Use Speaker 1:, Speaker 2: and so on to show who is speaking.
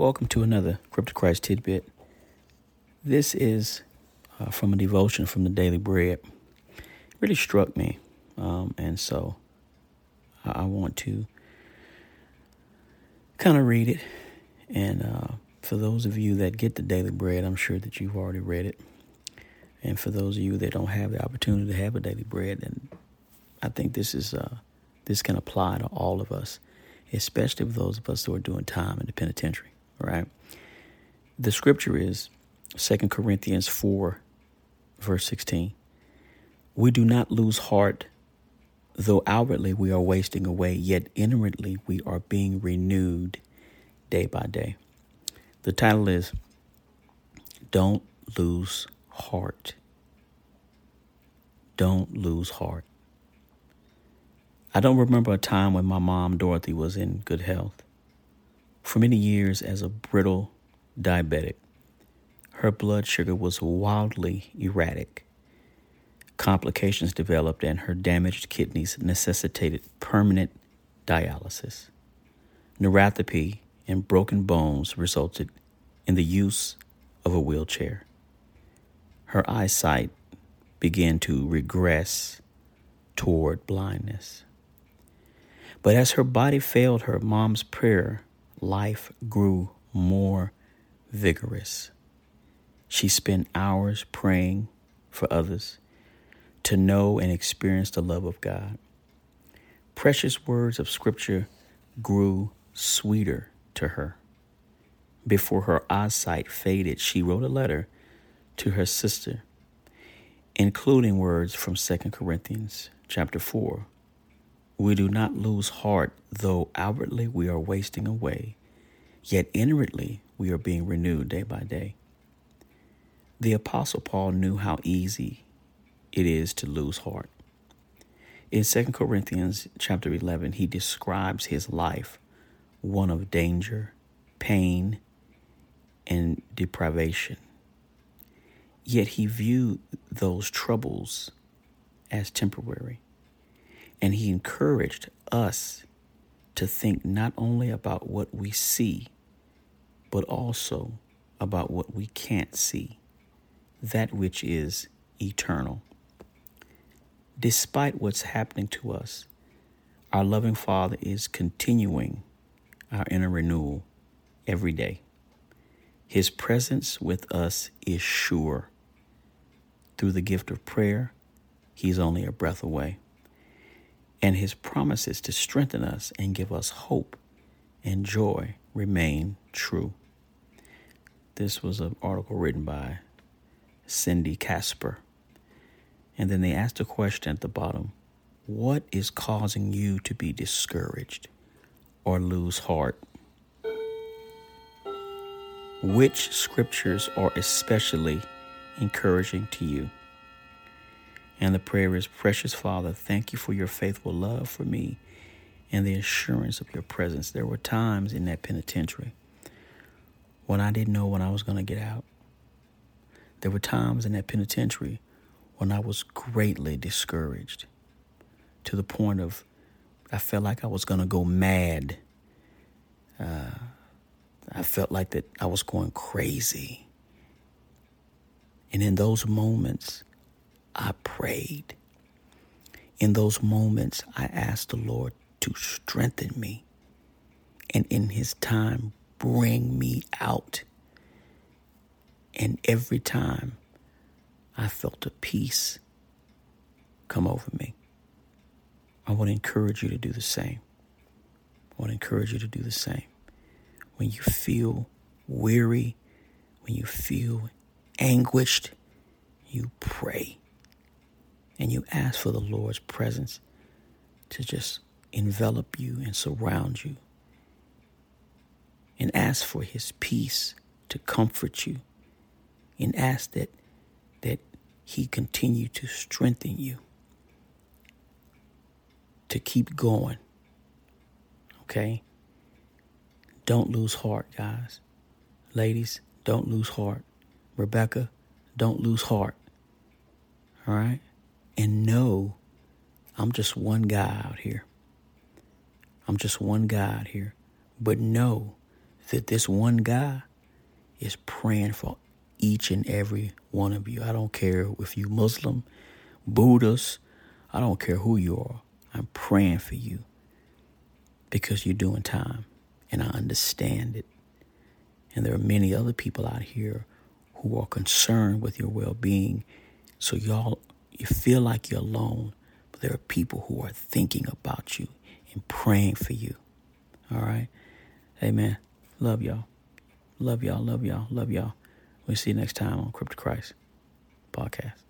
Speaker 1: Welcome to another Crip To Christ tidbit. This is uh, from a devotion from the Daily Bread. It really struck me, um, and so I, want to kind of read it. And uh, for those of you that get the Daily Bread, I'm sure that you've already read it. And for those of you that don't have the opportunity to have a Daily Bread, then I think this is uh, this can apply to all of us, especially for those of us who are doing time in the penitentiary right? The scripture is 2 Corinthians 4, verse 16. We do not lose heart, though outwardly we are wasting away, yet inwardly we are being renewed day by day. The title is Don't Lose Heart. Don't lose heart. I don't remember a time when my mom, Dorothy, was in good health. For many years, as a brittle diabetic, her blood sugar was wildly erratic. Complications developed, and her damaged kidneys necessitated permanent dialysis. Neuropathy and broken bones resulted in the use of a wheelchair. Her eyesight began to regress toward blindness. But as her body failed her, mom's prayer life grew more vigorous. She spent hours praying for others to know and experience the love of God. Precious words of Scripture grew sweeter to her. Before her eyesight faded, she wrote a letter to her sister, including words from 2 Corinthians chapter 4, we do not lose heart, though outwardly we are wasting away, yet inwardly we are being renewed day by day. The Apostle Paul knew how easy it is to lose heart. In 2 Corinthians chapter 11, he describes his life one of danger, pain, and deprivation. Yet he viewed those troubles as temporary. And he encouraged us to think not only about what we see, but also about what we can't see, that which is eternal. Despite what's happening to us, our loving Father is continuing our inner renewal every day. His presence with us is sure. Through the gift of prayer, He's only a breath away and his promises to strengthen us and give us hope and joy remain true. This was an article written by Cindy Kasper. And then they asked a question at the bottom What is causing you to be discouraged or lose heart? Which scriptures are especially encouraging to you? And the prayer is Precious Father, thank you for your faithful love for me and the assurance of your presence. There were times in that penitentiary when I didn't know when I was going to get out. There were times in that penitentiary when I was greatly discouraged to the point of I felt like I was going to go mad. Uh, I felt like that I was going crazy. And in those moments, I prayed. In those moments, I asked the Lord to strengthen me and in His time bring me out. And every time I felt a peace come over me. I want to encourage you to do the same. I want to encourage you to do the same. When you feel weary, when you feel anguished, you pray and you ask for the Lord's presence to just envelop you and surround you, and ask for His peace to comfort you, and ask that that He continue to strengthen you to keep going. Okay? Don't lose heart, guys. Ladies, don't lose heart. Rebecca, don't lose heart. All right? And know I'm just one guy out here. I'm just one guy out here. But know that this one guy is praying for each and every one of you. I don't care if you Muslim, Buddhist, I don't care who you are. I'm praying for you because you're doing time and I understand it. And there are many other people out here who are concerned with your well-being. So y'all you feel like you're alone, but there are people who are thinking about you and praying for you. All right? Amen. Love y'all. Love y'all. Love y'all. Love y'all. We'll see you next time on Crip To Christ podcast.